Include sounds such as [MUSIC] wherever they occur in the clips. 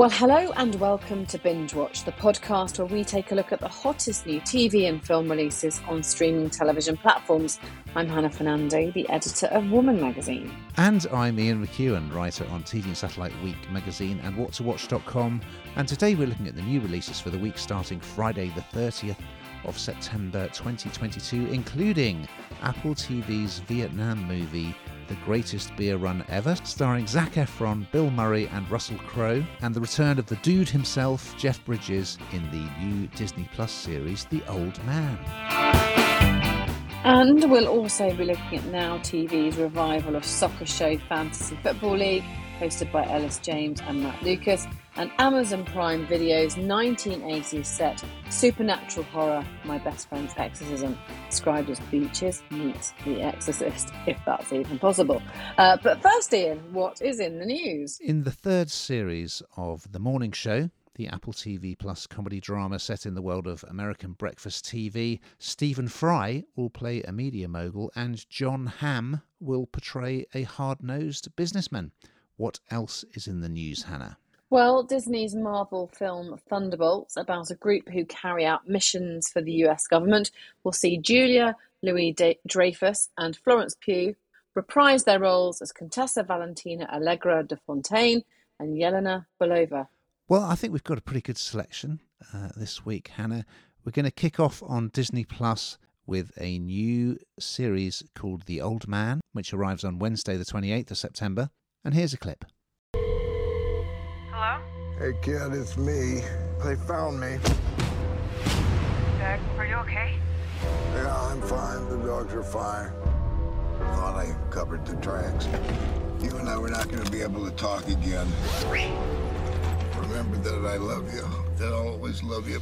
Well, hello and welcome to Binge Watch, the podcast where we take a look at the hottest new TV and film releases on streaming television platforms. I'm Hannah Fernando, the editor of Woman magazine. And I'm Ian McEwan, writer on TV and Satellite Week magazine and whattowatch.com. And today we're looking at the new releases for the week starting Friday, the 30th of September 2022, including Apple TV's Vietnam movie the Greatest Beer Run Ever, starring Zac Efron, Bill Murray, and Russell Crowe, and the return of the dude himself, Jeff Bridges, in the new Disney Plus series, The Old Man. And we'll also be looking at Now TV's revival of soccer show Fantasy Football League, hosted by Elis James and Matt Lucas, and Amazon Prime Video's 1980s set supernatural horror My Best Friend's Exorcism, described as Beaches meets The Exorcist, [LAUGHS] if that's even possible. Uh, but first, Ian, what is in the news? In the third series of The Morning Show, the Apple TV Plus comedy drama set in the world of American breakfast TV, Stephen Fry will play a media mogul and Jon Hamm will portray a hard nosed businessman. What else is in the news, Hannah? Well, Disney's Marvel film Thunderbolts, about a group who carry out missions for the US government, will see Julia Louis Dreyfus and Florence Pugh reprise their roles as Contessa Valentina Allegra de Fontaine and Yelena Belova. Well, I think we've got a pretty good selection uh, this week, Hannah. We're going to kick off on Disney Plus with a new series called The Old Man, which arrives on Wednesday, the 28th of September. And here's a clip. Hello? Hey, kid, it's me. They found me. Doug, are you okay? Yeah, I'm fine. The dogs are fine. Thought I covered the tracks. You and I were not going to be able to talk again. Remember that I love you. That I'll always love you.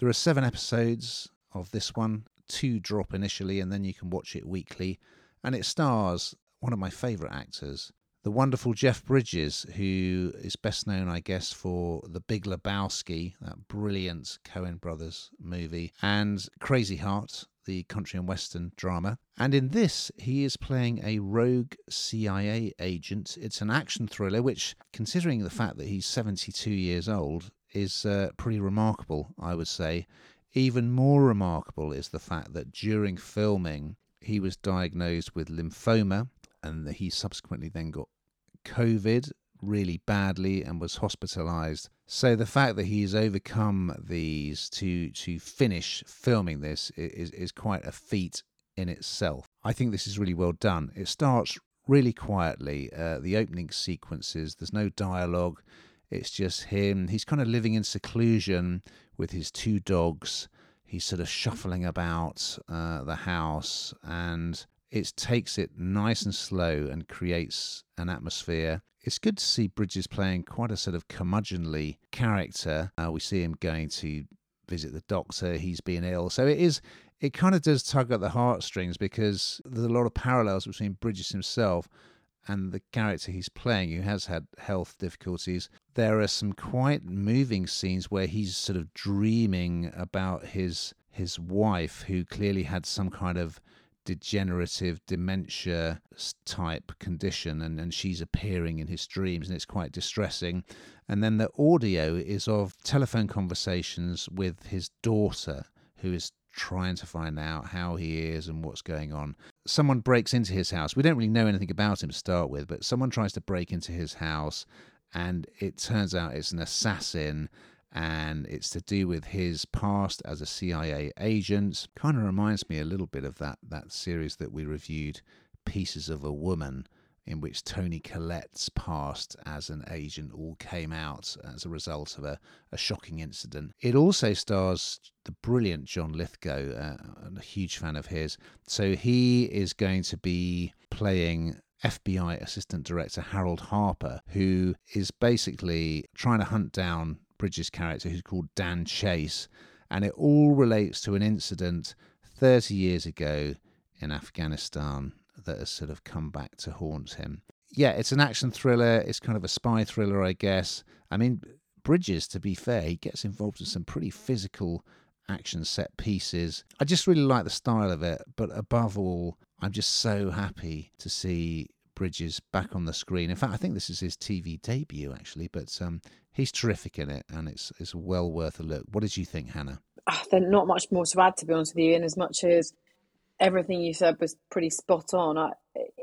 There are seven episodes of this one. Two drop initially, and then you can watch it weekly. And it stars one of my favourite actors, the wonderful Jeff Bridges, who is best known, I guess, for The Big Lebowski, that brilliant Coen Brothers movie, and Crazy Heart, the country and western drama. And in this, he is playing a rogue CIA agent. It's an action thriller, which, considering the fact that he's 72 years old, is uh, pretty remarkable, I would say. Even more remarkable is the fact that during filming, he was diagnosed with lymphoma and he subsequently then got COVID really badly and was hospitalized. So the fact that he's overcome these to to finish filming this is is quite a feat in itself. I think this is really well done. It starts really quietly. Uh, the opening sequences, there's no dialogue. It's just him. He's kind of living in seclusion with his two dogs. He's sort of shuffling about uh, the house, and it takes it nice and slow and creates an atmosphere. It's good to see Bridges playing quite a sort of curmudgeonly character. Uh, we see him going to visit the doctor, he's been ill. So it is, it kind of does tug at the heartstrings because there's a lot of parallels between Bridges himself and the character he's playing who has had health difficulties. There are some quite moving scenes where he's sort of dreaming about his his wife who clearly had some kind of degenerative dementia type condition and, and she's appearing in his dreams and it's quite distressing. And then the audio is of telephone conversations with his daughter who is trying to find out how he is and what's going on. Someone breaks into his house. We don't really know anything about him to start with but someone tries to break into his house and it turns out it's an assassin and it's to do with his past as a CIA agent. Kind of reminds me a little bit of that that series that we reviewed, Pieces of a Woman, in which Toni Collette's past as an agent all came out as a result of a, a shocking incident. It also stars the brilliant John Lithgow, uh, I'm a huge fan of his. So he is going to be playing FBI Assistant Director Harold Harper, who is basically trying to hunt down Bridges' character, who's called Dan Chase, and it all relates to an incident 30 years ago in Afghanistan that has sort of come back to haunt him. Yeah, it's an action thriller. It's kind of a spy thriller, I guess. I mean, Bridges, to be fair, he gets involved in some pretty physical action set pieces. I just really like the style of it, but above all, I'm just so happy to see Bridges back on the screen. In fact, I think this is his TV debut actually, but um, he's terrific in it, and it's it's well worth a look. What did you think, Hannah? Oh, there's not much more to add, to be honest with you. In as much as everything you said was pretty spot on, I,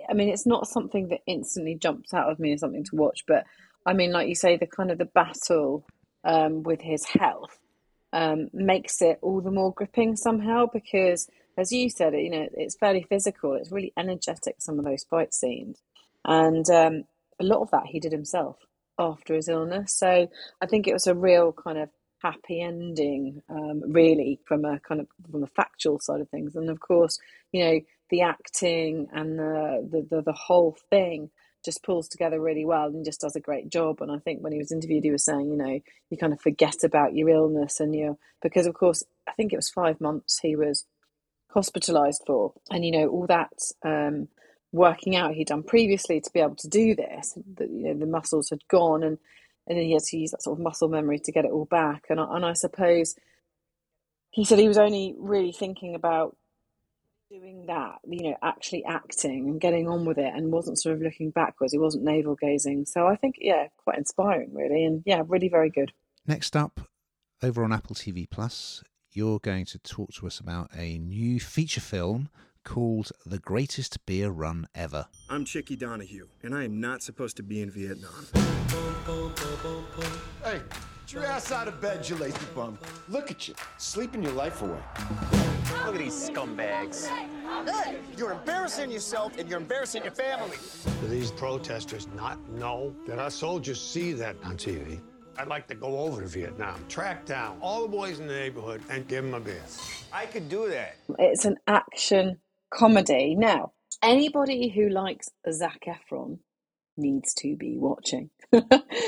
I mean, it's not something that instantly jumps out of me as something to watch, but I mean, like you say, the kind of the battle um, with his health um, makes it all the more gripping somehow because, as you said, you know, it's fairly physical. It's really energetic. Some of those fight scenes, and um, a lot of that he did himself after his illness. So I think it was a real kind of happy ending, um, really, from a kind of from the factual side of things. And of course, you know, the acting and the the, the, the whole thing just pulls together really well and just does a great job. And I think when he was interviewed, he was saying, you know, you kind of forget about your illness and you because of course, I think it was five months he was hospitalized for, and you know, all that um, working out he'd done previously to be able to do this. The, you know, the muscles had gone, and and then he had to use that sort of muscle memory to get it all back. And I, and I suppose he said he was only really thinking about doing that, you know, actually acting and getting on with it and wasn't sort of looking backwards. He wasn't navel gazing. So I think, yeah, quite inspiring, really. And yeah, really very good. Next up, over on Apple TV Plus, you're going to talk to us about a new feature film called The Greatest Beer Run Ever. I'm Chickie Donohue, and I am not supposed to be in Vietnam. Hey, get your ass out of bed, you lazy bum. Look at you, sleeping your life away. Look at these scumbags. Hey, you're embarrassing yourself and you're embarrassing your family. Do these protesters not know that our soldiers see that on TV? I'd like to go over to Vietnam, track down all the boys in the neighborhood, and give them a beer. I could do that. It's an action comedy. Now, anybody who likes Zac Efron needs to be watching. [LAUGHS]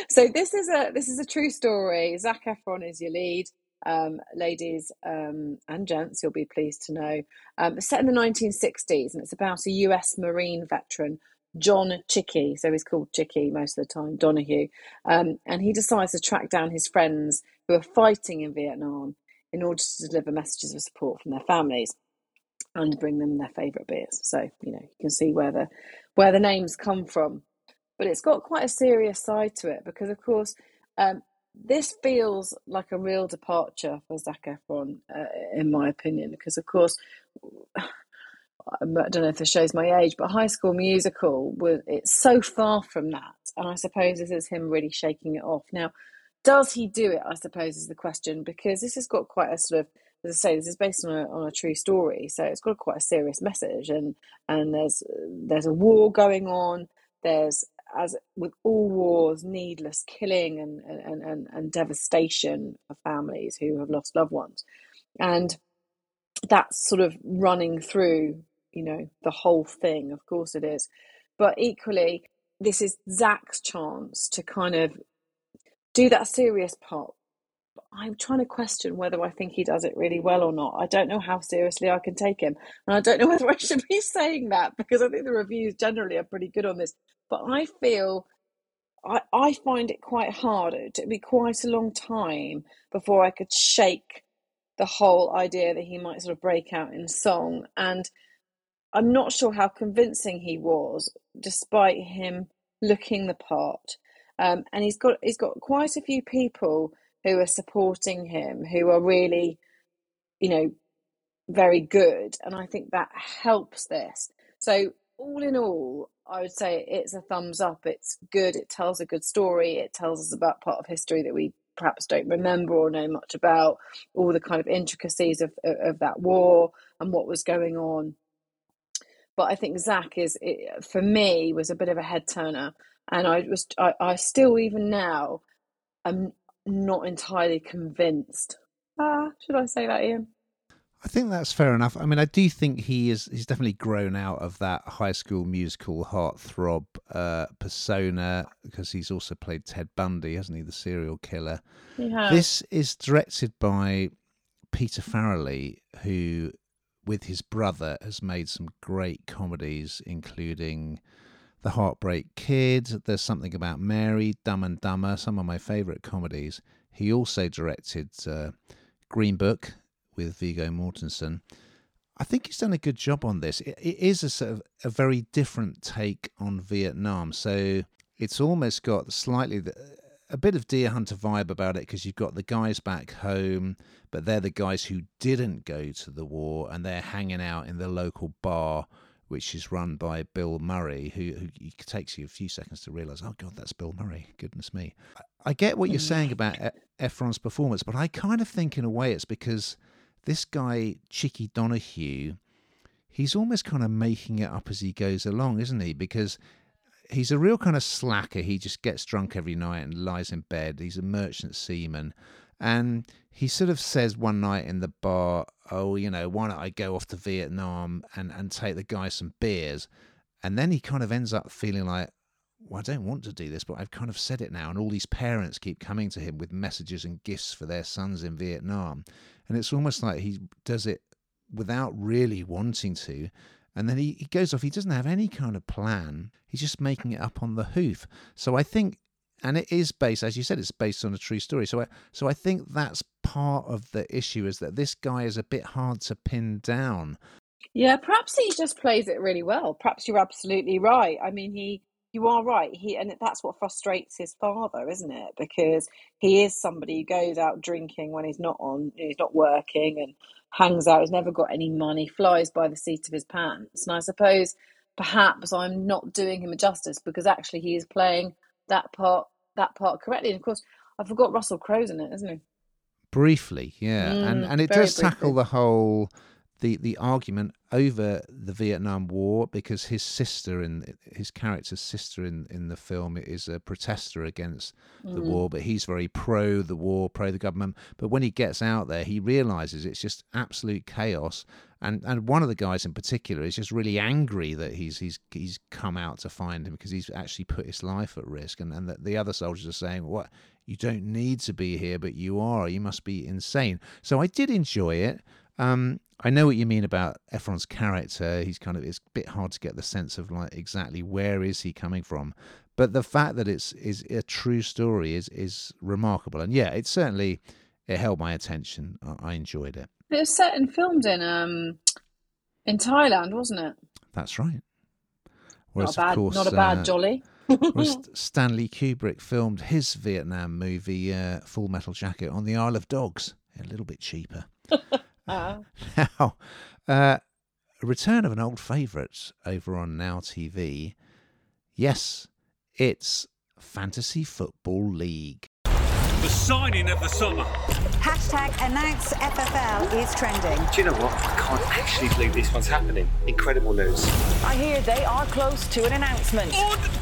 so this is a this is a true story. Zac Efron is your lead. Um, ladies um, and gents, you'll be pleased to know. Um, it's set in the 1960s and it's about a US Marine veteran, John Chickie. So he's called Chickie most of the time, Donohue. Um, and he decides to track down his friends who are fighting in Vietnam in order to deliver messages of support from their families and bring them their favourite beers. So you know you can see where the where the names come from, but it's got quite a serious side to it because of course um, this feels like a real departure for Zac Efron, uh, in my opinion, because of course. Um, I don't know if this shows my age, but High School Musical was it's so far from that, and I suppose this is him really shaking it off. Now, does he do it? I suppose is the question because this has got quite a sort of as I say, this is based on a, on a true story, so it's got quite a serious message, and and there's there's a war going on. There's as with all wars, needless killing and and, and, and devastation of families who have lost loved ones, and that's sort of running through, you know, the whole thing. Of course, it is, but equally, this is Zac's chance to kind of do that serious part I'm trying to question whether I think he does it really well or not. I don't know how seriously I can take him. And I don't know [LAUGHS] whether I should be saying that because I think the reviews generally are pretty good on this. But I feel I, I find it quite hard. It took me quite a long time before I could shake the whole idea that he might sort of break out in song. And I'm not sure how convincing he was, despite him looking the part. Um, and he's got he's got quite a few people who are supporting him, who are really, you know, very good. And I think that helps this. So, all in all, I would say it's a thumbs up. It's good. It tells a good story. It tells us about part of history that we perhaps don't remember or know much about, all the kind of intricacies of, of that war and what was going on. But I think Zac is, for me, was a bit of a head turner. And I was, I, I still, even now, I'm not entirely convinced. Ah, should I say that, Ian? I think that's fair enough. I mean, I do think he is. He's definitely grown out of that High School Musical heartthrob uh, persona because he's also played Ted Bundy, hasn't he, the serial killer? Yeah. This is directed by Peter Farrelly, who, with his brother, has made some great comedies, including the Heartbreak Kid, There's Something About Mary, Dumb and Dumber, some of my favourite comedies. He also directed uh, Green Book with Viggo Mortensen. I think he's done a good job on this. It, it is a sort of a very different take on Vietnam. So it's almost got slightly the, a bit of Deer Hunter vibe about it because you've got the guys back home, but they're the guys who didn't go to the war and they're hanging out in the local bar, which is run by Bill Murray, who, who takes you a few seconds to realize, oh God, that's Bill Murray. Goodness me. I get what you're saying about Efron's performance, but I kind of think in a way it's because this guy, Chickie Donohue, he's almost kind of making it up as he goes along, isn't he? Because he's a real kind of slacker. He just gets drunk every night and lies in bed. He's a merchant seaman. And he sort of says one night in the bar, Oh, you know, why don't I go off to Vietnam and, and take the guy some beers? And then he kind of ends up feeling like, well, I don't want to do this, but I've kind of said it now. And all these parents keep coming to him with messages and gifts for their sons in Vietnam. And it's almost like he does it without really wanting to. And then he, he goes off. He doesn't have any kind of plan. He's just making it up on the hoof. So I think, and it is based, as you said, it's based on a true story. So I, so I think that's part of the issue is that this guy is a bit hard to pin down. Yeah, perhaps he just plays it really well. Perhaps you're absolutely right. I mean, he you are right. He and that's what frustrates his father, isn't it? Because he is somebody who goes out drinking when he's not on, he's not working, and hangs out. He's never got any money. Flies by the seat of his pants. And I suppose perhaps I'm not doing him a justice because actually he is playing that part that part correctly. And of course, I forgot Russell Crowe's in it, isn't he? Briefly, yeah, mm, and and it does briefly. tackle the whole the the argument over the Vietnam War because his sister and his character's sister in in the film is a protester against mm. the war, but he's very pro the war, pro the government. But when he gets out there, he realizes it's just absolute chaos. And and one of the guys in particular is just really angry that he's he's he's come out to find him because he's actually put his life at risk. And and that the other soldiers are saying, "What you don't need to be here, but you are. You must be insane." So I did enjoy it. Um, I know what you mean about Efron's character. He's kind of it's a bit hard to get the sense of like exactly where is he coming from. But the fact that it's is a true story is is remarkable. And yeah, it certainly it held my attention. I, I enjoyed it. It was set and filmed in um in Thailand, wasn't it? That's right. Whereas, not a bad, course, not a bad uh, jolly. [LAUGHS] Stanley Kubrick filmed his Vietnam movie uh, Full Metal Jacket on the Isle of Dogs, a little bit cheaper. [LAUGHS] Uh. [LAUGHS] Now, uh, a return of an old favourite over on Now TV. Yes, it's Fantasy Football League. The signing of the summer. Hashtag announce FFL is trending. Do you know what? I can't actually believe this one's happening. Incredible news. I hear they are close to an announcement.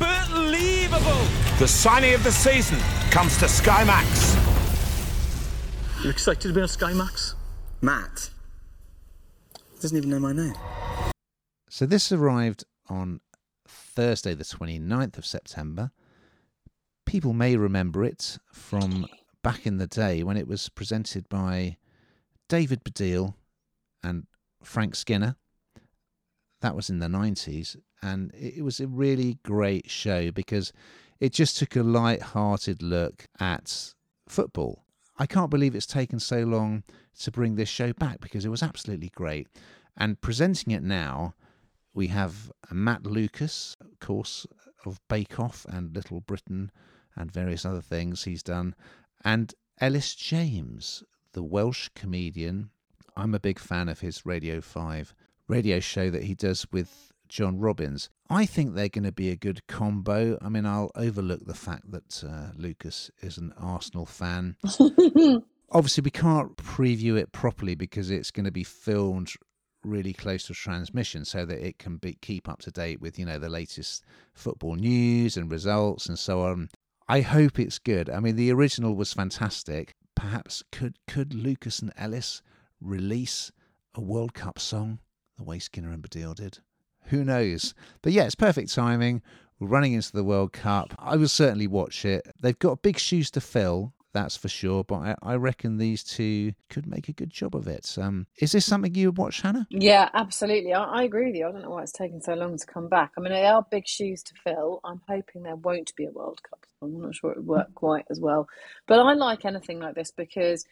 Unbelievable! The signing of the season comes to Sky Max. You excited to be on Sky Max? Matt doesn't even know my name. So this arrived on Thursday, the 29th of September. People may remember it from back in the day when it was presented by David Baddiel and Frank Skinner. That was in the 90s, and it was a really great show because it just took a light-hearted look at football. I can't believe it's taken so long to bring this show back because it was absolutely great. And presenting it now, we have Matt Lucas, of course, of Bake Off and Little Britain and various other things he's done, and Elis James, the Welsh comedian. I'm a big fan of his Radio 5 radio show that he does with John Robins. I think they're going to be a good combo. I mean, I'll overlook the fact that uh, Lucas is an Arsenal fan. [LAUGHS] Obviously, we can't preview it properly because it's going to be filmed really close to transmission so that it can be keep up to date with you know the latest football news and results and so on i hope it's good i mean the original was fantastic perhaps could could lucas and elis release a world cup song the way skinner and baddiel did who knows? But yeah, it's perfect timing. We're running into the World Cup. I will certainly watch it. They've got big shoes to fill, that's for sure. But I, I reckon these two could make a good job of it. Um, is this something you would watch, Hannah? Yeah, absolutely. I, I agree with you. I don't know why it's taking so long to come back. I mean, they are big shoes to fill. I'm hoping there won't be a World Cup. I'm not sure it would work quite as well. But I like anything like this because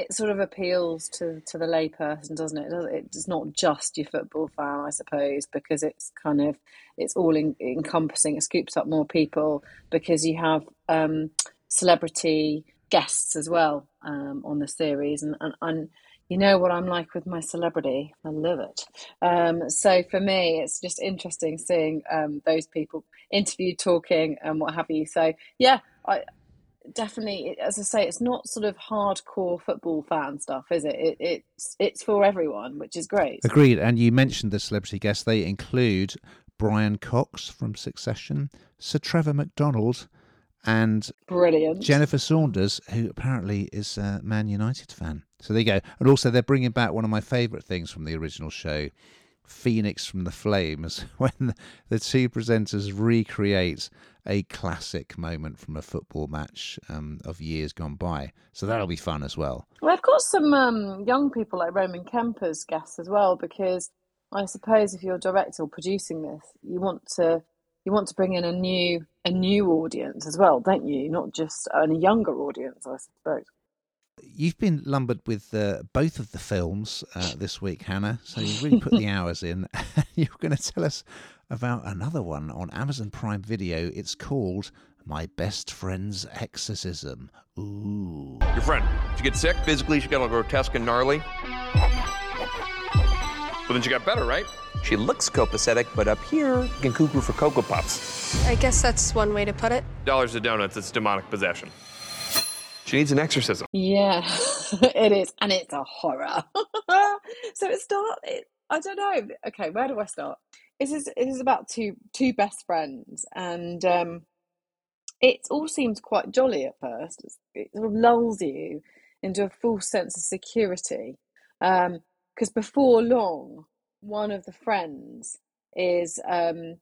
it sort of appeals to to the layperson, doesn't it? It's not just your football fan, I suppose, because it's kind of it's all in, encompassing. It scoops up more people because you have um, celebrity guests as well um, on the series, and, and, and you know what I'm like with my celebrity. I love it. Um, so for me, it's just interesting seeing um, those people interviewed, talking, and what have you. So yeah, I definitely, as I say, it's not sort of hardcore football fan stuff, is it? it? It's it's for everyone, which is great. Agreed. And you mentioned the celebrity guests; they include Brian Cox from Succession, Sir Trevor McDonald, and brilliant Jennifer Saunders, who apparently is a Man United fan. So there you go. And also, they're bringing back one of my favourite things from the original show. Phoenix from the Flames [LAUGHS] when the two presenters recreate a classic moment from a football match um, of years gone by. So that'll be fun as well. Well, I've got some um, young people like Roman Kemper's guests as well because I suppose if you're directing or producing this, you want to you want to bring in a new a new audience as well, don't you? Not just a younger audience, I suppose. You've been lumbered with uh, both of the films uh, this week, Hannah. So you really put the [LAUGHS] hours in. [LAUGHS] You're going to tell us about another one on Amazon Prime Video. It's called My Best Friend's Exorcism. Ooh. Your friend, she gets sick. Physically, she got all grotesque and gnarly. But then she got better, right? She looks copacetic, but up here, you can cuckoo for Cocoa Puffs. I guess that's one way to put it. Dollars to donuts, it's demonic possession. She needs an exorcism. Yeah, [LAUGHS] it is. And it's a horror. [LAUGHS] so it starts, it, I don't know. Okay, where do I start? This is, it is about two two best friends. And um, it all seems quite jolly at first. It sort of lulls you into a false sense of security. Because um, before long, one of the friends is um,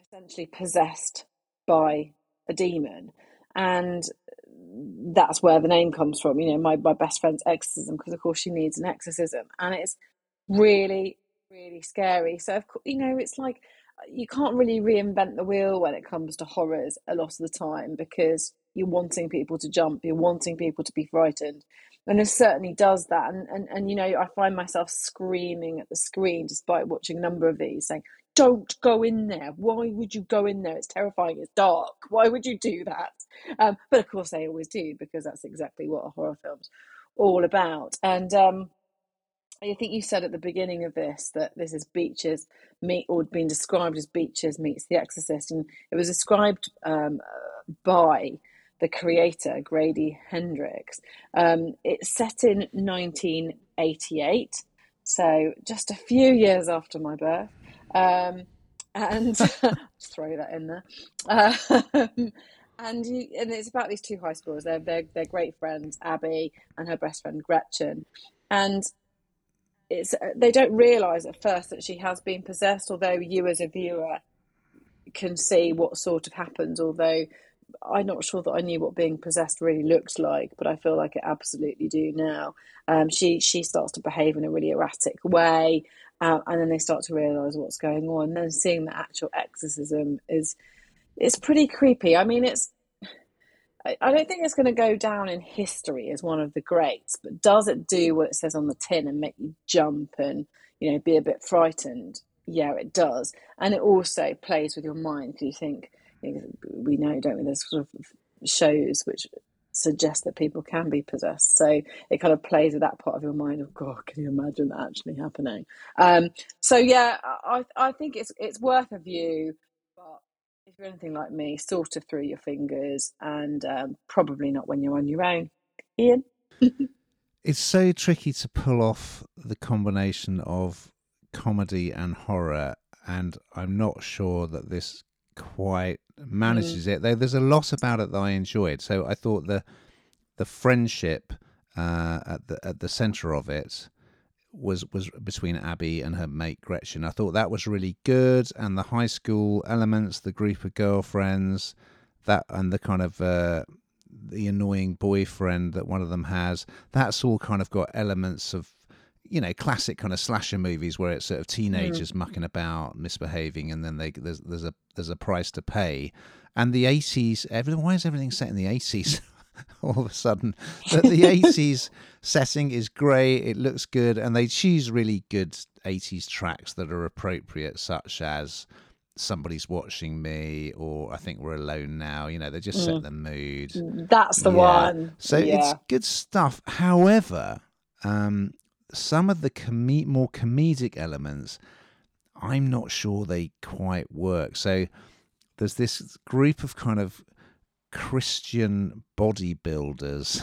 essentially possessed by a demon. And that's where the name comes from. You know, my, my best friend's exorcism, because of course she needs an exorcism. And it's really, really scary. So, of course, you know, it's like you can't really reinvent the wheel when it comes to horrors a lot of the time because you're wanting people to jump, you're wanting people to be frightened. And it certainly does that. And, and, and you know, I find myself screaming at the screen despite watching a number of these, saying, don't go in there. Why would you go in there? It's terrifying. It's dark. Why would you do that? Um, but of course, they always do because that's exactly what a horror film's all about. And um, I think you said at the beginning of this that this is Beaches meet or being described as Beaches meets The Exorcist, and it was described um, by the creator Grady Hendrix. Um, it's set in 1988, so just a few years after my birth. Um, and [LAUGHS] just throw that in there. Uh, and you, and it's about these two high schoolers. They're they're they're great friends, Abby and her best friend Gretchen, and it's they don't realise at first that she has been possessed. Although you as a viewer can see what sort of happens. Although I'm not sure that I knew what being possessed really looked like, but I feel like I absolutely do now. Um, she she starts to behave in a really erratic way. Uh, and then they start to realize what's going on. And then seeing the actual exorcism is it's pretty creepy. I mean, it's I, I don't think it's going to go down in history as one of the greats, but does it do what it says on the tin and make you jump and you know be a bit frightened? Yeah, it does, and it also plays with your mind because you think we know, don't we? There's sort of shows which suggest that people can be possessed. So it kind of plays with that part of your mind of God, can you imagine that actually happening? Um, so yeah, I I think it's it's worth a view, but if you're anything like me, sort of through your fingers and um, probably not when you're on your own. Ian. [LAUGHS] it's so tricky to pull off the combination of comedy and horror, and I'm not sure that this quite manages mm. it. Though there's a lot about it that I enjoyed. So I thought the the friendship uh, at the at the center of it was was between Abby and her mate Gretchen. I thought that was really good, and the high school elements, the group of girlfriends, that and the kind of uh, the annoying boyfriend that one of them has. That's all kind of got elements of you know, classic kind of slasher movies where it's sort of teenagers mm. mucking about, misbehaving, and then they, there's there's a there's a price to pay. And the eighties, everything. Why is everything set in the eighties? [LAUGHS] all of a sudden that the [LAUGHS] 80s setting is great, it looks good, and they choose really good 80s tracks that are appropriate, such as Somebody's Watching Me or I Think We're Alone Now. You know, they just set Mm. the mood. That's the Yeah. one. So yeah. it's good stuff. However, um, some of the com- more comedic elements, I'm not sure they quite work. So there's this group of kind of Christian bodybuilders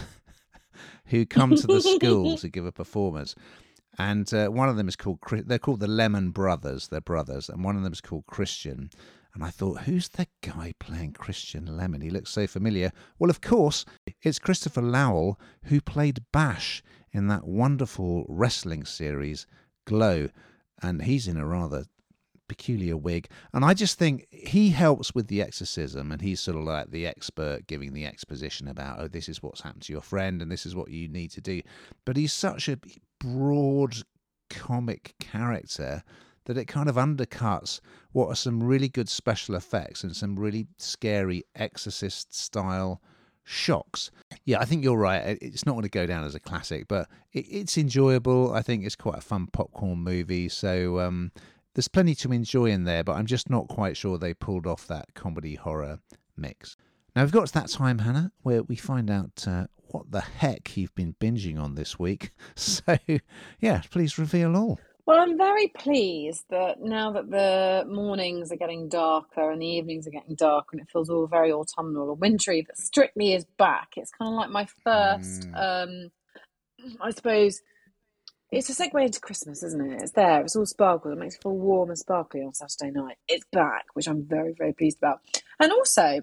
[LAUGHS] who come to the school [LAUGHS] to give a performance. And uh, one of them is called, they're called the Lemon Brothers, they're brothers, and one of them is called Christian. And I thought, who's the guy playing Christian Lemon? He looks so familiar. Well, of course, it's Christopher Lowell who played Bash in that wonderful wrestling series, Glow. And he's in a rather peculiar wig. And I just think he helps with the exorcism, and he's sort of like the expert giving the exposition about, oh, this is what's happened to your friend, and this is what you need to do. But he's such a broad comic character that it kind of undercuts what are some really good special effects and some really scary exorcist style shocks. Yeah, I think you're right. It's not going to go down as a classic, but it's enjoyable. I think it's quite a fun popcorn movie. So um, there's plenty to enjoy in there, but I'm just not quite sure they pulled off that comedy horror mix. Now we've got to that time, Hannah, where we find out uh, what the heck you've been binging on this week. [LAUGHS] So, yeah, please reveal all. Well, I'm very pleased that now that the mornings are getting darker and the evenings are getting darker and it feels all very autumnal or wintry, that Strictly is back. It's kind of like my first, um, I suppose, it's a segue into Christmas, isn't it? It's there. It's all sparkle. It makes you feel warm and sparkly on Saturday night. It's back, which I'm very, very pleased about. And also,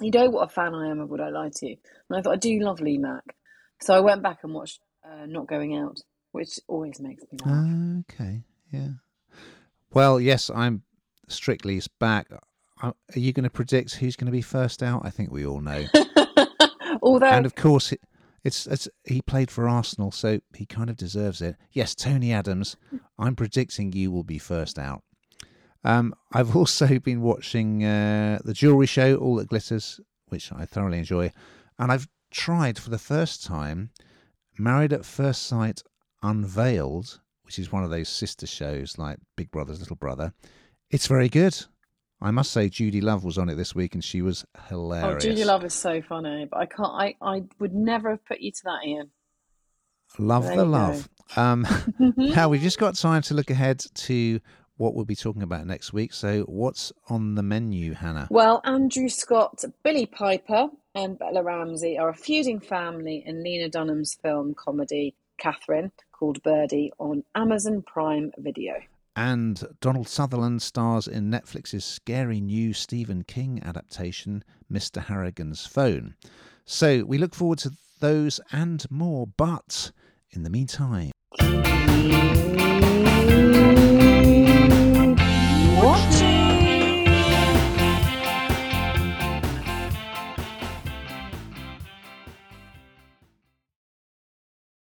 you know what a fan I am of Would I Lie to You? And I thought I do love Lee Mack. So I went back and watched uh, Not Going Out, which always makes me laugh. Okay, yeah. Well, yes, I'm Strictly's back. Are you going to predict who's going to be first out? I think we all know. [LAUGHS] Although, and of course, it, it's, it's he played for Arsenal, so he kind of deserves it. Yes, Tony Adams. I'm predicting you will be first out. Um, I've [LAUGHS] also been watching uh, the Jewelry Show, All That Glitters, which I thoroughly enjoy, and I've tried for the first time Married at First Sight Unveiled, which is one of those sister shows like Big Brother's Little Brother. It's very good. I must say, Judi Love was on it this week, and she was hilarious. oh. Judi Love is so funny, but I can't. I, I would never have put you to that, Ian. Love There the love. Um, [LAUGHS] [LAUGHS] now we've just got time to look ahead to what we'll be talking about next week. So, what's on the menu, Hannah? Well, Andrew Scott, Billie Piper, and Bella Ramsey are a feuding family in Lena Dunham's film comedy Catherine, called Birdie, on Amazon Prime Video. And Donald Sutherland stars in Netflix's scary new Stephen King adaptation, Mr. Harrigan's Phone. So, we look forward to those and more, but in the meantime.